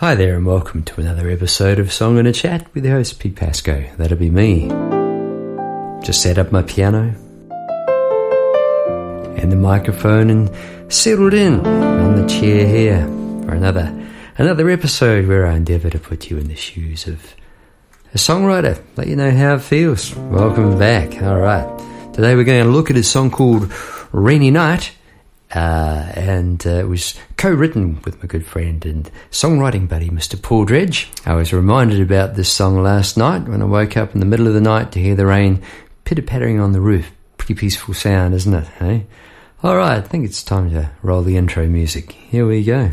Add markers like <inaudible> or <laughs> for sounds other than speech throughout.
Hi there, and welcome to another episode of Song and a Chat with your host Pete Pasco. That'll be me. Just set up my piano and the microphone and settled in on the chair here for another another episode where I endeavour to put you in the shoes of a songwriter, let you know how it feels. Welcome back. All right, today we're going to look at a song called "Rainy Night." Uh, and uh, it was co-written with my good friend and songwriting buddy, Mr. Paul Dredge. I was reminded about this song last night when I woke up in the middle of the night to hear the rain pitter-pattering on the roof. Pretty peaceful sound, isn't it? Hey. All right, I think it's time to roll the intro music. Here we go.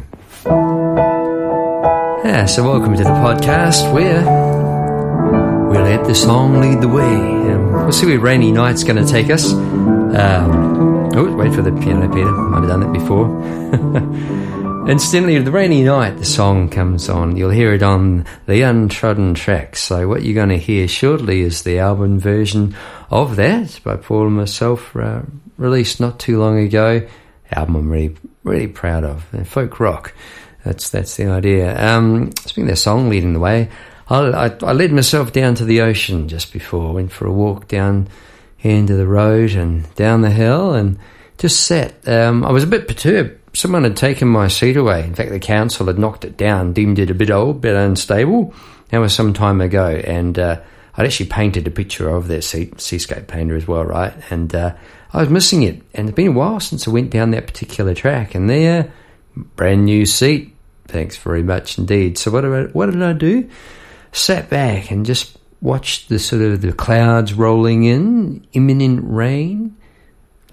Yeah, so welcome to the podcast where we let the song lead the way. We'll see where Rainy Night's going to take us. Um, Oh, wait for the piano, Peter. Might have done that before. <laughs> Incidentally, the rainy night, the song comes on. You'll hear it on the Untrodden tracks. So what you're going to hear shortly is the album version of that by Paul and myself, uh, released not too long ago. Album I'm really, really proud of. Uh, folk rock. That's that's the idea. Um, speaking of their song leading the way, I, I, I led myself down to the ocean just before. Went for a walk down into the road and down the hill and just sat. Um, I was a bit perturbed. Someone had taken my seat away. In fact, the council had knocked it down, deemed it a bit old, bit unstable. That was some time ago, and uh, I'd actually painted a picture of their seat, seascape painter as well, right? And uh, I was missing it, and it's been a while since I went down that particular track. And there, brand new seat. Thanks very much indeed. So what did I, what did I do? Sat back and just watched the sort of the clouds rolling in, imminent rain,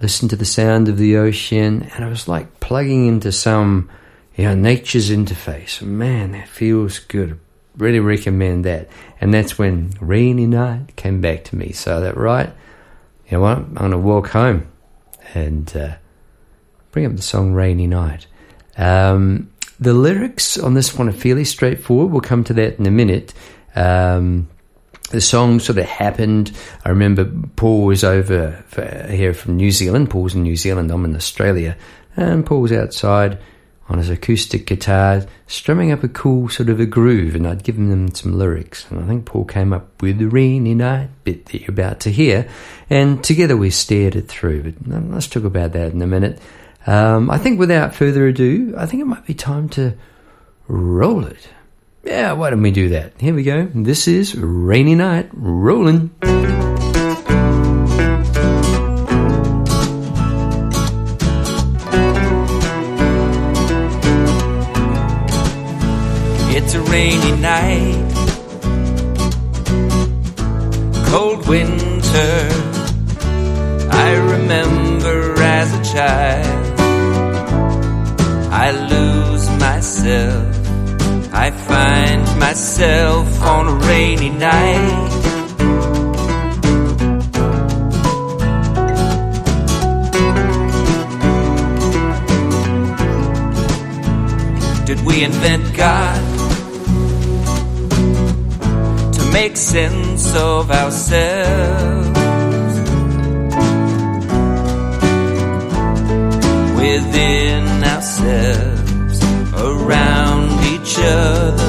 listened to the sound of the ocean, and I was like plugging into some, you know, nature's interface. Man, that feels good. Really recommend that. And that's when Rainy Night came back to me. So that right, you know what? I'm gonna walk home and uh, bring up the song Rainy Night. Um, the lyrics on this one are fairly straightforward. We'll come to that in a minute. Um, the song sort of happened. I remember Paul was over here from New Zealand. Paul's in New Zealand. I'm in Australia. And Paul's outside on his acoustic guitar, strumming up a cool sort of a groove. And I'd given them some lyrics. And I think Paul came up with the rainy night bit that you're about to hear. And together we stared it through. But let's talk about that in a minute. Um, I think without further ado, I think it might be time to roll it. Yeah, why don't we do that? Here we go. This is Rainy Night Rolling. It's a rainy night, cold winter. I remember as a child, I lose myself find myself on a rainy night. Did we invent God to make sense of ourselves? Within ourselves, around each other.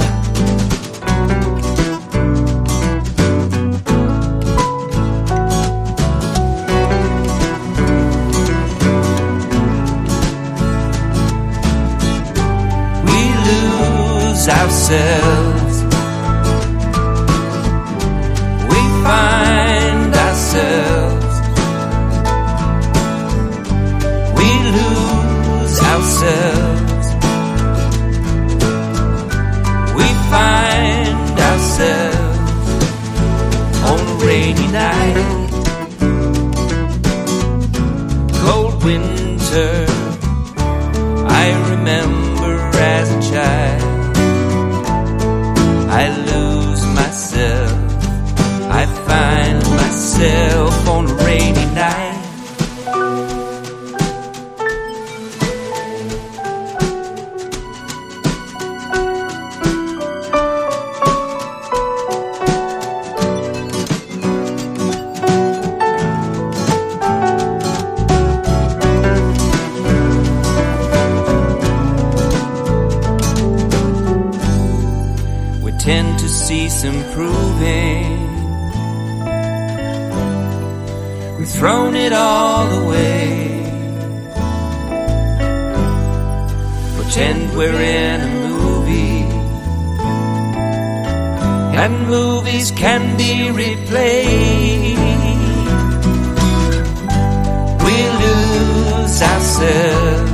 Ourselves. Improving. We've thrown it all away. Pretend we're in a movie. And movies can be replayed. We lose ourselves.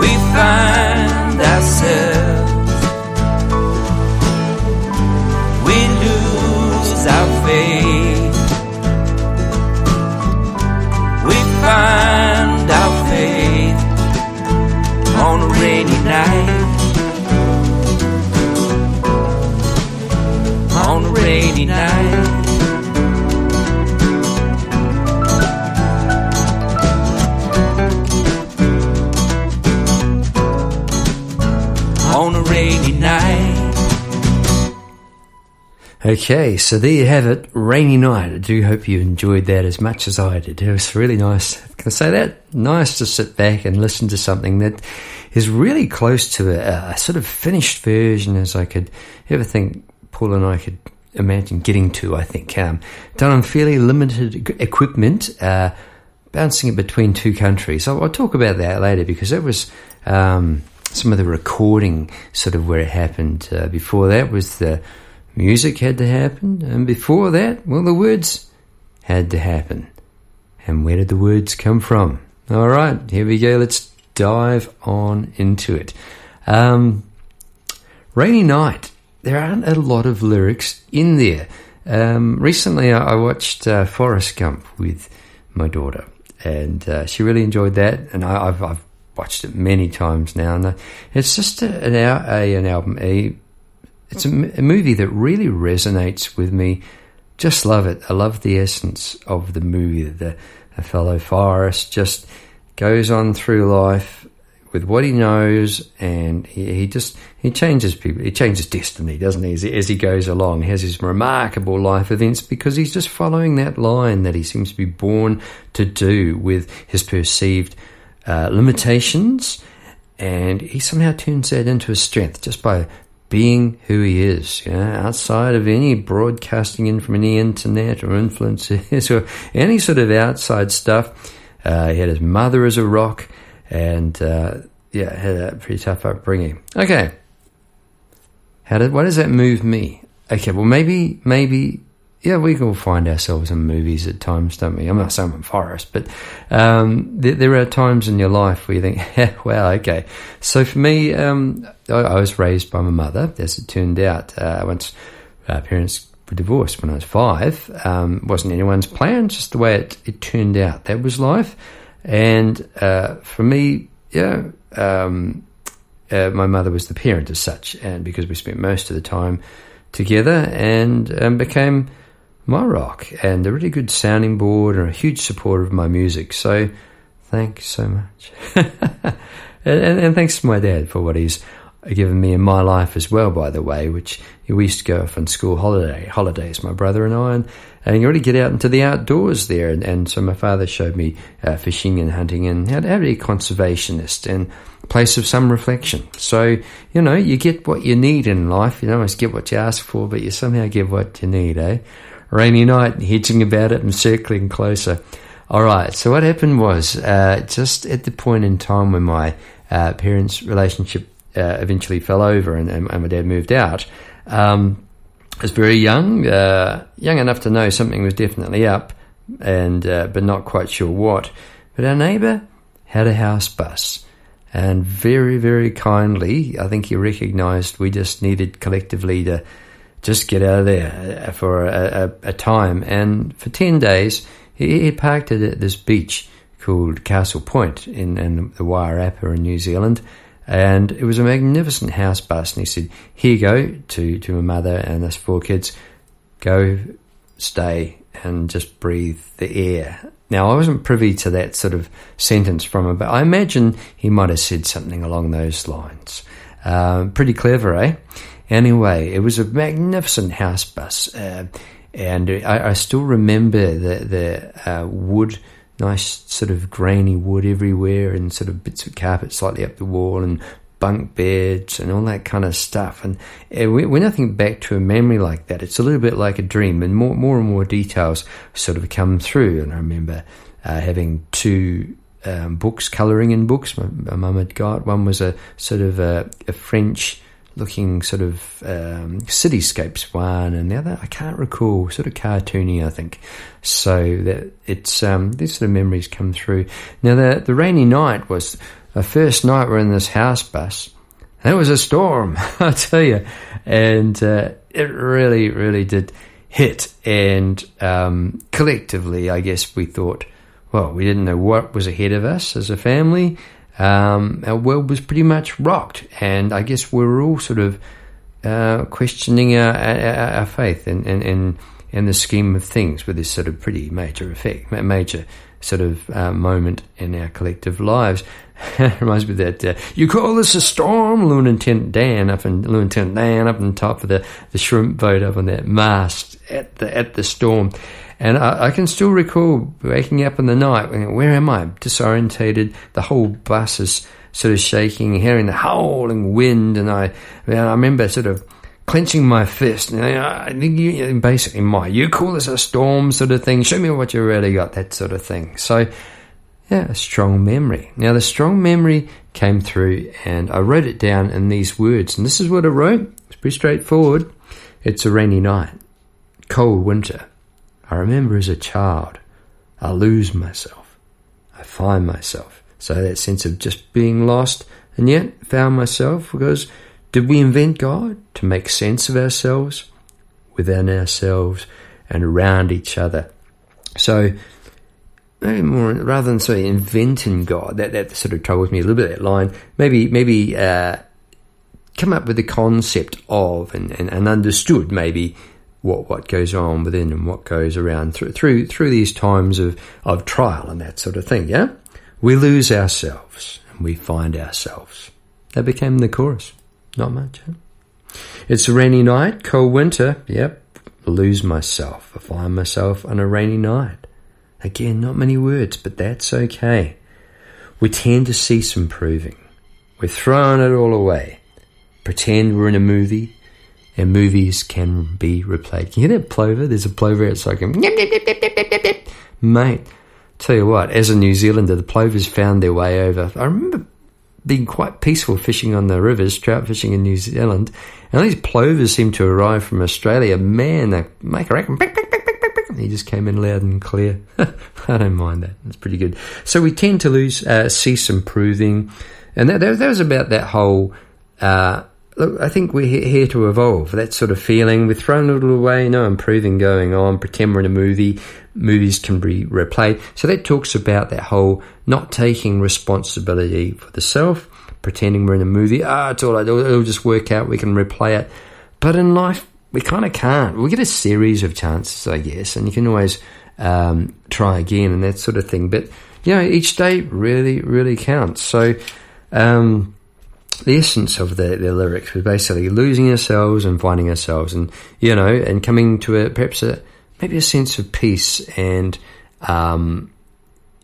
We find ourselves. Rainy night. On a rainy night. Okay, so there you have it, Rainy Night. I do hope you enjoyed that as much as I did. It was really nice. Can I say that? Nice to sit back and listen to something that is really close to a, a sort of finished version as I could ever think Paul and I could imagine getting to, I think. Um, done on fairly limited equipment, uh, bouncing it between two countries. I'll, I'll talk about that later because that was um, some of the recording sort of where it happened. Uh, before that was the music had to happen, and before that, well, the words had to happen. And where did the words come from? All right, here we go. Let's dive on into it. Um, Rainy Night. There aren't a lot of lyrics in there. Um, recently, I, I watched uh, Forrest Gump with my daughter, and uh, she really enjoyed that. And I, I've, I've watched it many times now, and uh, it's just a, an, a, an album, a it's a movie that really resonates with me. Just love it. I love the essence of the movie. The, the fellow Forrest just goes on through life with what he knows, and he, he just he changes people. He changes destiny, doesn't he? As, he? as he goes along, he has his remarkable life events because he's just following that line that he seems to be born to do with his perceived uh, limitations, and he somehow turns that into a strength just by being who he is, outside of any broadcasting in from any internet or influences <laughs> or any sort of outside stuff. Uh, he had his mother as a rock, and uh, yeah, had a pretty tough upbringing. Okay, how did what does that move me? Okay, well maybe maybe yeah, we all find ourselves in movies at times, don't we? I'm not saying I'm Forrest, but um, there, are times in your life where you think, <laughs> wow, okay. So for me, um, I, I, was raised by my mother, as it turned out. Uh, once our parents were divorced when I was five, um, wasn't anyone's plan, just the way it, it turned out. That was life. And uh, for me, yeah, um, uh, my mother was the parent as such, and because we spent most of the time together and um, became my rock and a really good sounding board and a huge supporter of my music. So thanks so much. <laughs> and, and, and, thanks to my dad for what he's given me in my life as well, by the way, which we used to go off on school holiday holidays, my brother and I, and, and you really get out into the outdoors there. And, and so my father showed me uh, fishing and hunting and how to, be a conservationist and place of some reflection. So, you know, you get what you need in life. You don't always get what you ask for, but you somehow get what you need, eh? rainy night, hedging about it and circling closer. All right, so what happened was uh, just at the point in time when my uh, parents' relationship uh, eventually fell over and, and, my dad moved out, um, I was very young, uh, young enough to know something was definitely up, and uh, but not quite sure what. But our neighbour had a house bus, and very, very kindly, I think he recognised we just needed collectively to just get out of there uh, for a, a, a time. And for 10 days, he, he, parked it at this beach called Castle Point in, in the Wairarapa in New Zealand. And it was a magnificent house bus. And he said, Here you go to, to my mother and us four kids. Go, stay, and just breathe the air. Now, I wasn't privy to that sort of sentence from him, but I imagine he might have said something along those lines. Uh, pretty clever, eh? Anyway, it was a magnificent house bus, uh, and I, I, still remember the the uh, wood, nice sort of grainy wood everywhere, and sort of bits of carpet slightly up the wall, and bunk beds and all that kind of stuff. And uh, when I think back to a memory like that, it's a little bit like a dream, and more, more and more details sort of come through. And I remember uh, having two um, books, colouring in books. My, my mum had got one was a sort of a, a French looking sort of um, cityscapes one, and the other I can't recall, sort of cartoony, I think. So that it's um, these sort of memories come through. Now the the rainy night was the first night we're in this house bus. And it was a storm, <laughs> I tell you, and uh, it really, really did hit. And um, collectively, I guess we thought, well, we didn't know what was ahead of us as a family um, our world was pretty much rocked, and I guess we were all sort of uh, questioning our, our, our faith and and, and and the scheme of things with this sort of pretty major effect, major sort of uh, moment in our collective lives. <laughs> reminds me of that uh, you call this a storm, Lieutenant Dan up in Lieutenant Dan up on top of the, the shrimp boat up on that mast at the at the storm. And I, I, can still recall waking up in the night. Where am I? Disorientated. The whole bus is sort of shaking, hearing the howling wind, and I, I remember sort of clenching my fist. And I think you, basically, my you call this a storm sort of thing. Show me what you really got, that sort of thing. So, yeah, a strong memory. Now, the strong memory came through, and I wrote it down in these words. And this is what I wrote. It's pretty straightforward. It's a rainy night, cold winter. I remember as a child, I lose myself. I find myself. So that sense of just being lost and yet found myself because did we invent God to make sense of ourselves, within ourselves, and around each other? So, maybe more rather than say inventing God, that that sort of troubles me a little bit. That line, maybe maybe uh, come up with the concept of and, and, and understood maybe what what goes on within and what goes around through through through these times of, of trial and that sort of thing. Yeah, we lose ourselves and we find ourselves. That became the chorus. Not much. Huh? It's a rainy night, cold winter. Yep, lose myself. I find myself on a rainy night. Again, not many words, but that's okay. We tend to cease improving. We're throwing it all away. Pretend we're in a movie and movies can be replayed. Can you hear that plover? There's a plover outside going, mate. Tell you what, as a New Zealander, the plovers found their way over. I remember being quite peaceful fishing on the rivers, trout fishing in New Zealand, and these plovers seem to arrive from Australia. Man, they make a reckon. He just came in loud and clear. <laughs> I don't mind that. It's pretty good. So we tend to lose, uh, cease improving, and that, that, that was about that whole. Uh, look, I think we're here to evolve. That sort of feeling. We're thrown a little away, no improving going on. Pretend we're in a movie. Movies can be replayed. So that talks about that whole not taking responsibility for the self, pretending we're in a movie. Ah, it's all it'll, it'll just work out. We can replay it. But in life, we kind of can't. We get a series of chances, I guess, and you can always um, try again and that sort of thing. But you know, each day really, really counts. So. Um, the essence of the, the lyrics was basically losing ourselves and finding ourselves, and you know, and coming to a perhaps a maybe a sense of peace and um,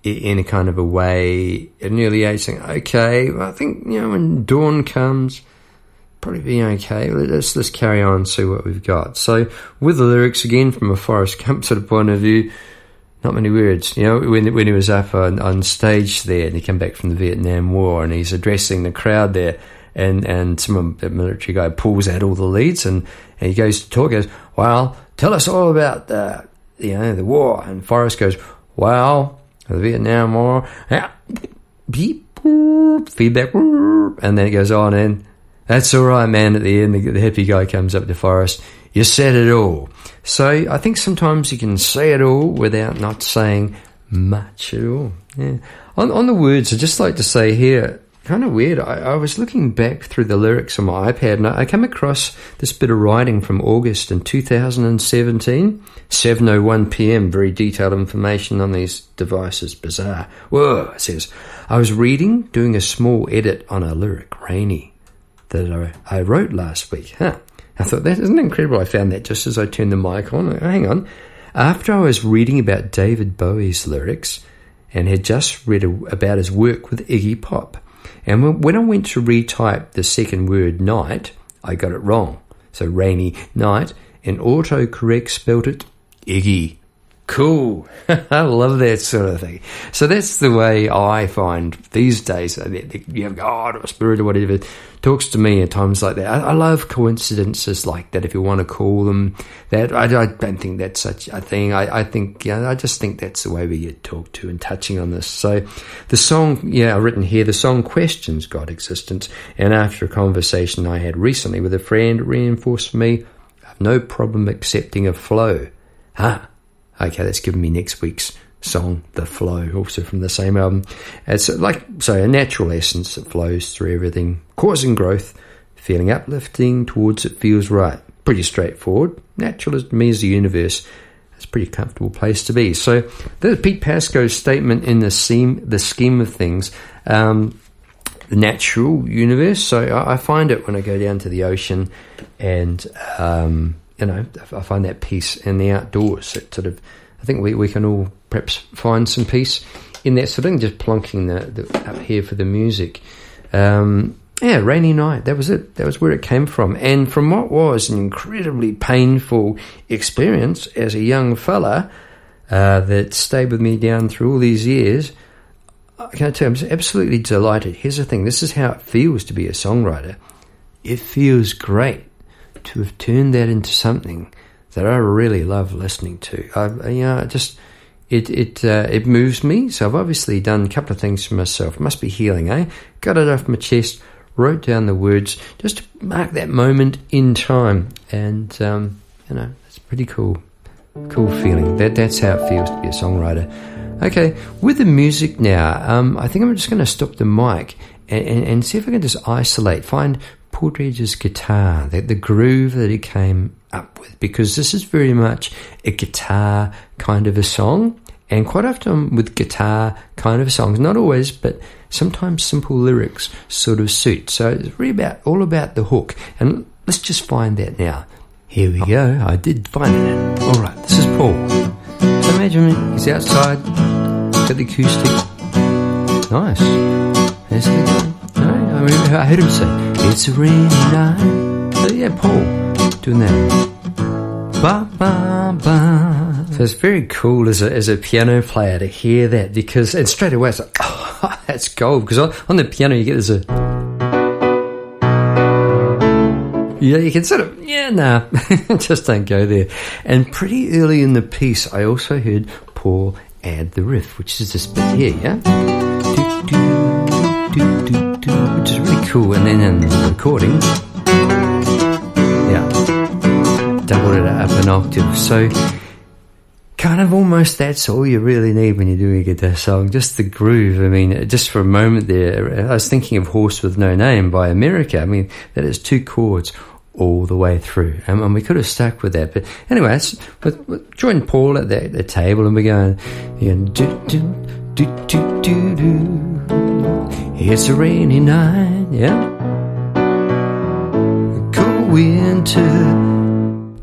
in a kind of a way at an early age, saying, "Okay, well, I think you know when dawn comes." Probably be okay. Let's let's carry on and see what we've got. So, with the lyrics again from a Forrest Gump sort of point of view, not many words. You know, when when he was up on, on stage there, and he came back from the Vietnam War, and he's addressing the crowd there, and and some the military guy pulls out all the leads, and, and he goes to talk, goes, "Well, tell us all about the you know the war," and Forrest goes, "Well, the Vietnam War, yeah, beep, feedback, and then it goes on, and that's all right, man. At the end, the, the hippie guy comes up to Forrest, you said it all." So I think sometimes you can say it all without not saying much at all. Yeah. On, on the words, I'd just like to say here, kind of weird. I, I, was looking back through the lyrics on my iPad and I, I came across this bit of writing from August in 2017, 7.01 p.m., very detailed information on these devices. Bizarre. Whoa, it says, I was reading, doing a small edit on a lyric, Rainy, that I, I wrote last week. Huh. I thought, that isn't incredible. I found that just as I turned the mic on. Hang on. After I was reading about David Bowie's lyrics and had just read a, about his work with Iggy Pop, And when I went to retype the second word night, I got it wrong. So rainy night, and autocorrect spelt it Iggy. Cool. <laughs> I love that sort of thing. So that's the way I find these days. Uh, you have God or Spirit or whatever talks to me at times like that. I, love coincidences like that, if you want to call them that. I, don't think that's such a thing. I, I think, yeah, I just think that's the way we get talked to and touching on this. So the song, yeah, written here, the song questions God existence. And after a conversation I had recently with a friend, reinforced for me, I have no problem accepting a flow. Huh? Okay, that's given me next week's song, The Flow, also from the same album. It's like, so a natural essence that flows through everything, causing growth, feeling uplifting towards it feels right. Pretty straightforward. Natural as me as the universe. It's a pretty comfortable place to be. So there's Pete Pasco's statement in the scheme, the scheme of things. Um, the natural universe. So I, I, find it when I go down to the ocean and um, you know, I find that peace in the outdoors. It sort of, I think we, we can all perhaps find some peace in that sort of just plonking the, the up here for the music. Um, yeah, rainy night. That was it. That was where it came from. And from what was an incredibly painful experience as a young fella uh, that stayed with me down through all these years, I can tell you, I'm absolutely delighted. Here's the thing this is how it feels to be a songwriter. It feels great to have turned that into something that I really love listening to. I, you know, just it it uh, it moves me. So I've obviously done a couple of things for myself. Must be healing, eh? Got it off my chest, wrote down the words just to mark that moment in time, and um, you know, it's pretty cool, cool feeling. That that's how it feels to be a songwriter. Okay, with the music now, um, I think I'm just going to stop the mic and, and, and, see if I can just isolate, find Paul Dredge's guitar, the, the groove that he came up with, because this is very much a guitar kind of a song. And quite often with guitar kind of songs, not always, but sometimes simple lyrics sort of suit. So it's really about all about the hook. And let's just find that now. Here we go. I did find it. All right, this is Paul. So imagine he's outside, got the acoustic. Nice. The No, I heard him say. It's a rainy night. So yeah, Paul doing that. Ba, ba, ba. So it's very cool as a, as a piano player to hear that because, and straight away it's like, <laughs> oh, that's gold. Because on, the piano you get this a. Yeah, you can sort of, yeah, nah, <laughs> just don't go there. And pretty early in the piece, I also heard Paul add the riff, which is this bit here, yeah? Do, do, do, cool. And then in the recording, yeah, doubled it up an octave. So kind of almost that's all you really need when you're doing a guitar song, just the groove. I mean, just for a moment there, I was thinking of Horse with No Name by America. I mean, that is two chords all the way through. And we could have stuck with that. But anyway, it's, with, with, join Paul at the, the, table and we're going, you know, do, do, do, do, do, do. It's a rainy night, yeah. Cool winter.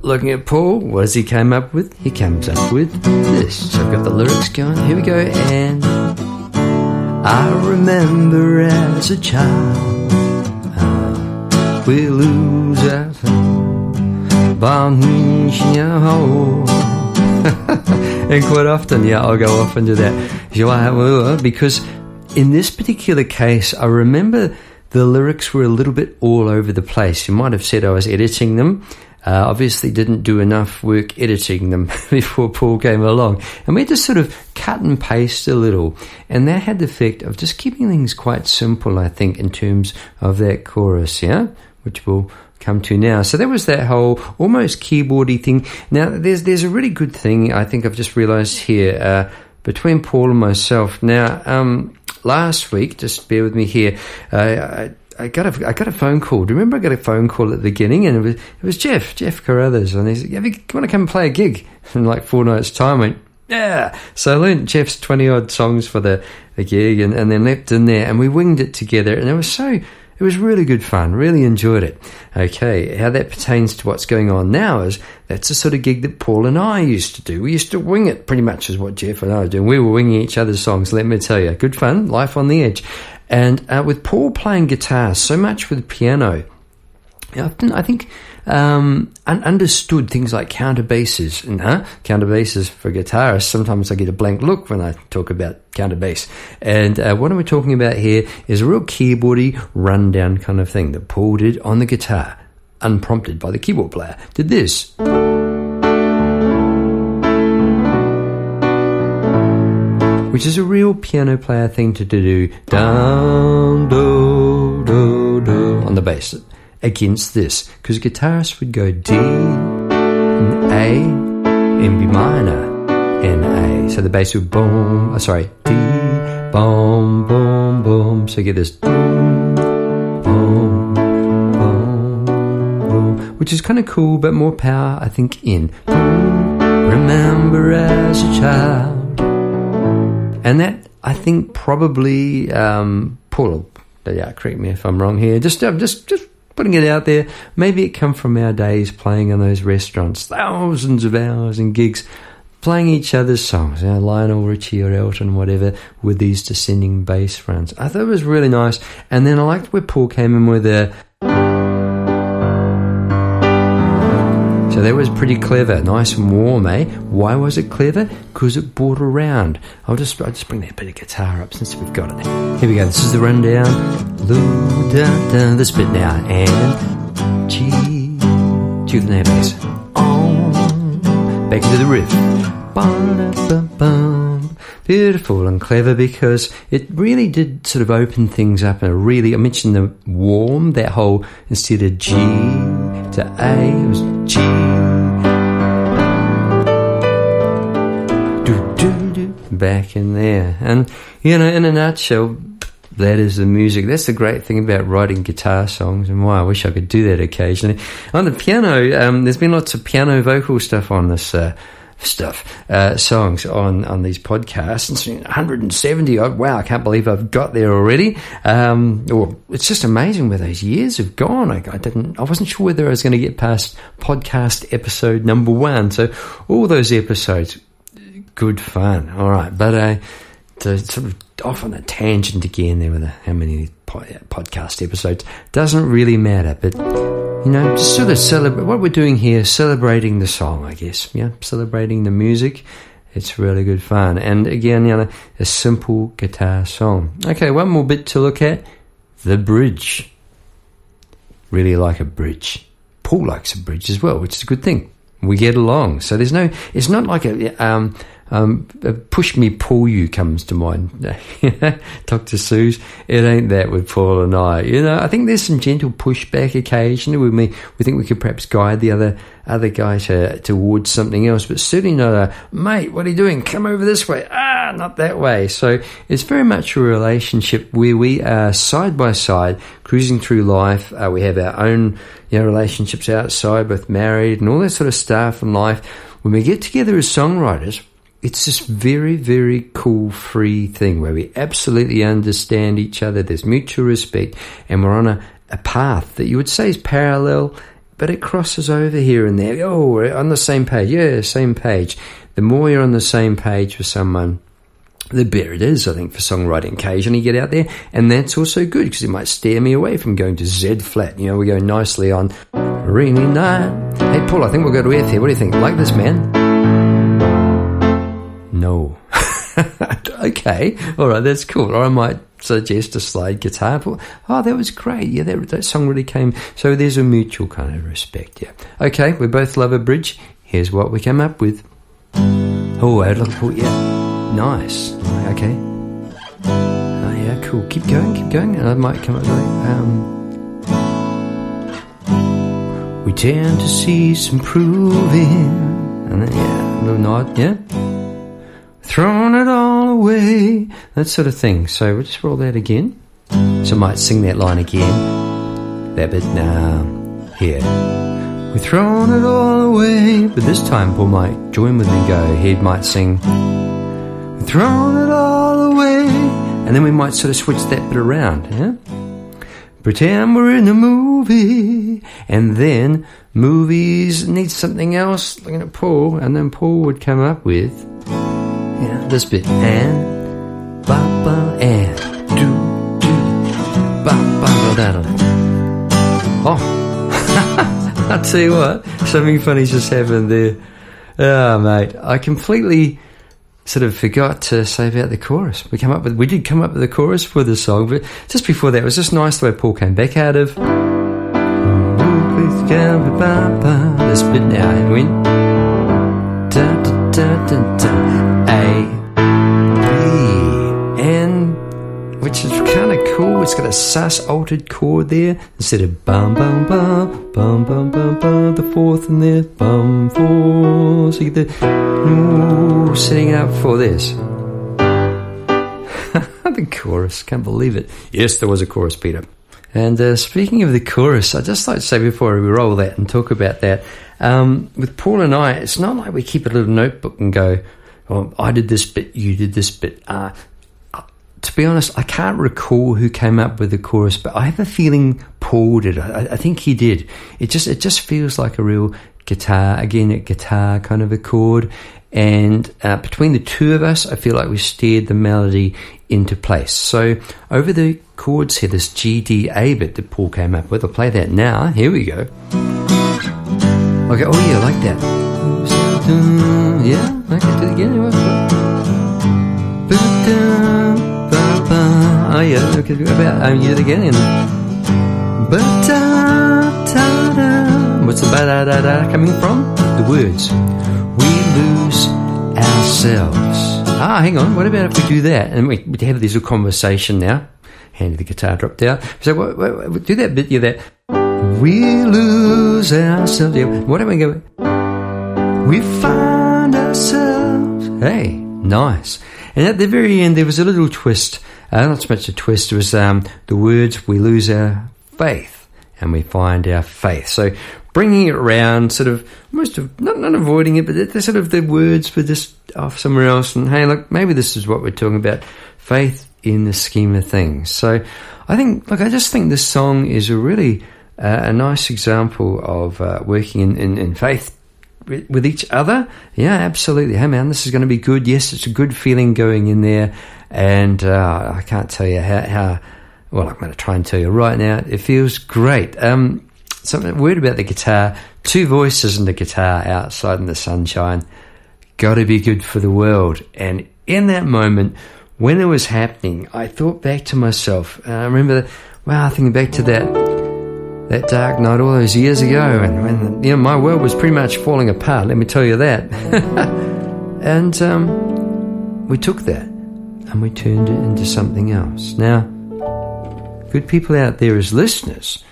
Looking at Paul, what does he come up with? He comes up with this. So I've got the lyrics going. Here we go. And I remember as a child, uh, we lose our <laughs> and quite often, yeah, I'll go off and do that. Because in this particular case, I remember the lyrics were a little bit all over the place. You might have said I was editing them. Uh, obviously, didn't do enough work editing them <laughs> before Paul came along. And we had to sort of cut and paste a little. And that had the effect of just keeping things quite simple, I think, in terms of that chorus, yeah? Which we'll come to now. So that was that whole almost keyboardy thing. Now, there's, there's a really good thing I think I've just realized here, uh, between Paul and myself. Now, um, last week, just bear with me here, I, I got a I got a phone call. Do you remember I got a phone call at the beginning, and it was it was Jeff Jeff Carruthers, and he said, "You want to come and play a gig?" <laughs> In like four nights' time, I went, "Yeah." So I learned Jeff's twenty odd songs for the, the gig, and, and then leapt in there, and we winged it together, and it was so it was really good fun, really enjoyed it. Okay, how that pertains to what's going on now is that's the sort of gig that Paul and I used to do. We used to wing it pretty much as what Jeff and I were doing. We were winging each other's songs, let me tell you. Good fun, life on the edge. And uh, with Paul playing guitar so much with piano, I think um, un- understood things like counterbasses and huh? counter basses for guitarists. Sometimes I get a blank look when I talk about counterbass. And uh, what am I talking about here is a real keyboardy rundown kind of thing that Paul did on the guitar, unprompted by the keyboard player. Did this. Which is a real piano player thing to do. Down, do, do, do on the bass against this because guitarists would go D and A and B minor and A. So the bass would boom, oh, sorry, D, boom, boom, boom. So you get this boom, boom, boom, boom, which is kind of cool, but more power, I think, in boom, remember as a child. And that, I think, probably, um, Paul, yeah, correct me if I'm wrong here. Just, uh, just, just putting it out there. Maybe it come from our days playing in those restaurants, thousands of hours and gigs, playing each other's songs, you know, Lionel Richie or Elton, whatever, with these descending bass fronts. I thought it was really nice. And then I liked where Paul came in with a So that was pretty clever, nice and warm, eh? Why was it clever? Because it brought around. I'll just I'll just bring that bit of guitar up since we've got it. Here we go. This is the rundown. This bit now and G. to the bass. On. Back into the riff. Beautiful and clever because it really did sort of open things up and really, I mentioned the warm, that whole, instead of G to A, was G. Do, do, do, back in there. And, you know, in a nutshell, that is the music. That's the great thing about writing guitar songs, and why I wish I could do that occasionally. On the piano, um, there's been lots of piano vocal stuff on this uh, stuff, uh, songs on, on these podcasts. And 170, oh, wow, I can't believe I've got there already. Um, or it's just amazing where those years have gone. I, I didn't, I wasn't sure whether I was going to get past podcast episode number one. So all those episodes, good fun. All right. But, uh, to sort of off on a tangent again there with how many podcast episodes doesn't really matter, but you know, just sort of celebrate what we're doing here, celebrating the song, I guess. Yeah, celebrating the music. It's really good fun. And again, you know, a simple guitar song. Okay, one more bit to look at the bridge. Really like a bridge. Paul likes a bridge as well, which is a good thing. We get along. So there's no, it's not like a, um, um, uh, push me, pull you comes to mind. <laughs> Dr. Seuss, it ain't that with Paul and I. You know, I think there's some gentle pushback occasionally with me. We think we could perhaps guide the other other guy to, towards something else, but certainly not a mate. What are you doing? Come over this way. Ah, not that way. So it's very much a relationship where we are side by side, cruising through life. Uh, we have our own you know relationships outside, both married and all that sort of stuff in life. When we get together as songwriters, it's this very, very cool, free thing where we absolutely understand each other. There's mutual respect, and we're on a, a path that you would say is parallel, but it crosses over here and there. Oh, we're on the same page. Yeah, same page. The more you're on the same page with someone, the better it is, I think, for songwriting. Occasionally get out there, and that's also good because it might steer me away from going to Z flat. You know, we go nicely on rainy night. Hey, Paul, I think we'll go to F here. What do you think? Like this, man? No. <laughs> okay, all right, that's cool. Or I might suggest a slide guitar. But, Oh, that was great. Yeah, that, that song really came. So there's a mutual kind of respect. Yeah. Okay, we both love a bridge. Here's what we came up with. Oh, to yeah. Nice. Okay. Oh, yeah, cool. Keep going, keep going. And I might come up with um, we tend to see some proving. And then, yeah, a little nod, yeah thrown it all away, that sort of thing. So we'll just roll that again. So I might sing that line again. That bit now, here. We've thrown it all away, but this time Paul might join with me and go. He might sing, We've thrown it all away, and then we might sort of switch that bit around, yeah? Pretend we're in a movie, and then movies need something else, looking at Paul, and then Paul would come up with yeah, this bit and ba ba and do do ba ba da. Da. Oh, <laughs> I'll tell you what, something funny just happened there. Oh, mate, I completely sort of forgot to say about the chorus. We come up with, we did come up with the chorus for the song, but just before that, it was just nice the way Paul came back out of this bit now, and went cool. It's got a sus altered chord there instead of bum bum bum bum bum bum bum. The fourth in there bum four. So you get the ooh, setting up for this. <laughs> the chorus, can't believe it. Yes, there was a chorus, Peter. And uh, speaking of the chorus, I'd just like to say before we roll that and talk about that, um, with Paul and I, it's not like we keep a little notebook and go, oh, I did this bit, you did this bit. Uh, to be honest, I can't recall who came up with the chorus, but I have a feeling Paul did. I, I think he did. It just it just feels like a real guitar again, a guitar kind of a chord. And uh, between the two of us, I feel like we steered the melody into place. So over the chords here, this G D A bit that Paul came up with. I'll play that now. Here we go. Okay. Oh yeah, I like that. Yeah. Okay. Do it again. Oh yeah, look at about um, you again. but What's the ba da da da coming from? The words. We lose ourselves. Ah, hang on. What about if we do that and we, we have this little conversation now? Hand the guitar dropped out. So what, what, what, do that bit. Yeah, that. We lose ourselves. Yeah. What do we go? We find ourselves. Hey, nice. And at the very end, there was a little twist. Uh, not so much a twist, it was um, the words, we lose our faith and we find our faith. So bringing it around, sort of, most of, not, not avoiding it, but the, sort of the words were just off somewhere else. And hey, look, maybe this is what we're talking about. Faith in the scheme of things. So I think, look, I just think this song is a really uh, a nice example of uh, working in, in, in faith with each other. Yeah, absolutely. Hey, man, this is going to be good. Yes, it's a good feeling going in there. And uh, I can't tell you how, how, well, I'm going to try and tell you right now. It feels great. Um, something weird about the guitar two voices in the guitar outside in the sunshine. Got to be good for the world. And in that moment, when it was happening, I thought back to myself. And I remember, wow, thinking back to that that dark night all those years ago, and when you know my world was pretty much falling apart. Let me tell you that. <laughs> and um, we took that and we turned it into something else. Now, good people out there as listeners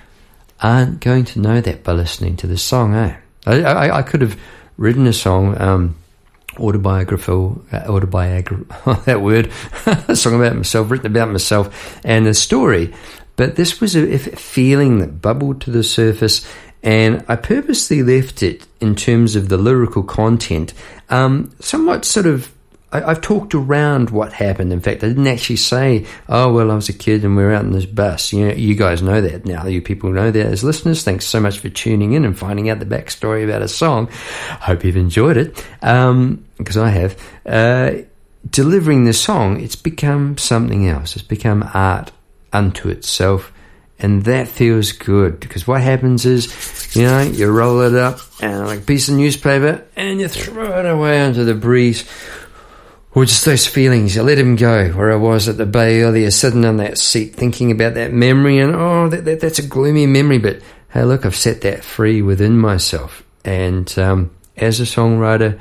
aren't going to know that by listening to the song. Eh? I, I, I could have written a song. Um, autobiographical, uh, autobiographical, <laughs> that word, <laughs> a song about myself, written about myself, and a story but this was a, feeling that bubbled to the surface, and I purposely left it in terms of the lyrical content, um, somewhat sort of. I, have talked around what happened. In fact, I didn't actually say, "Oh well, I was a kid and we were out in this bus." You know, you guys know that now. You people know that as listeners. Thanks so much for tuning in and finding out the backstory about a song. Hope you've enjoyed it um, because I have. Uh, delivering the song, it's become something else. It's become art unto itself. And that feels good because what happens is, you know, you roll it up and like a piece of newspaper and you throw it away into the breeze. Or just those feelings, you let him go. Where I was at the bay earlier, sitting on that seat, thinking about that memory, and oh, that, that, that's a gloomy memory. But hey, look, I've set that free within myself. And um, as a songwriter,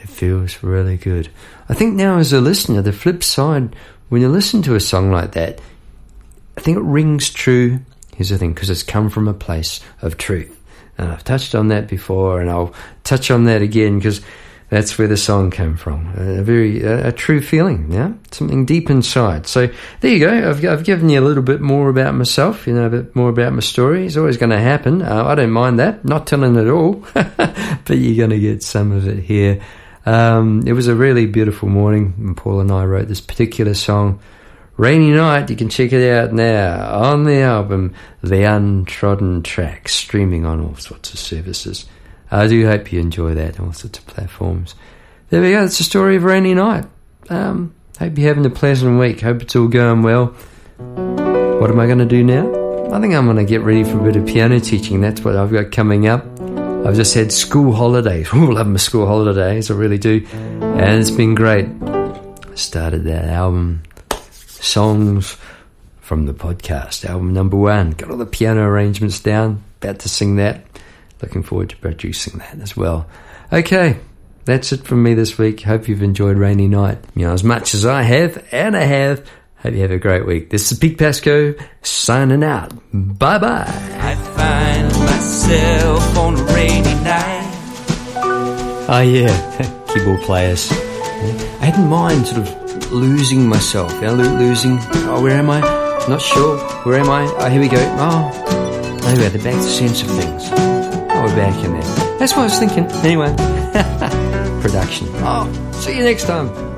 it feels really good. I think now, as a listener, the flip side, when you listen to a song like that, I think it rings true. Here's the thing, because it's come from a place of truth. And I've touched on that before, and I'll touch on that again because that's where the song came from. A very a, a, true feeling, yeah, something deep inside. So there you go. I've, I've given you a little bit more about myself, you know, a bit more about my story. It's always going to happen. Uh, I don't mind that. Not telling it all, <laughs> but you're going to get some of it here. Um, it was a really beautiful morning, and Paul and I wrote this particular song. Rainy Night, you can check it out now on the album The Untrodden Track, streaming on all sorts of services. I do hope you enjoy that on all sorts of platforms. There we go, it's the story of Rainy Night. Um, hope you're having a pleasant week. Hope it's all going well. What am I going to do now? I think I'm going to get ready for a bit of piano teaching. That's what I've got coming up. I've just had school holidays. <laughs> Ooh, love my school holidays. I really do. And it's been great. Started that album, Songs from the Podcast, album number one. Got all the piano arrangements down. About to sing that. Looking forward to producing that as well. Okay, that's it from me this week. Hope you've enjoyed Rainy Night, you know, as much as I have, and I have. Hope you have a great week. This is Pete Pasco signing out. Bye bye. I find myself on a rainy night. Oh yeah, <laughs> keyboard players. I hadn't mind sort of losing myself. You know, losing. Oh, where am I? Not sure. Where am I? Oh, here we go. Oh, maybe we're back to sense of things. We're back in there. That's what I was thinking. Anyway, <laughs> production. Oh, see you next time.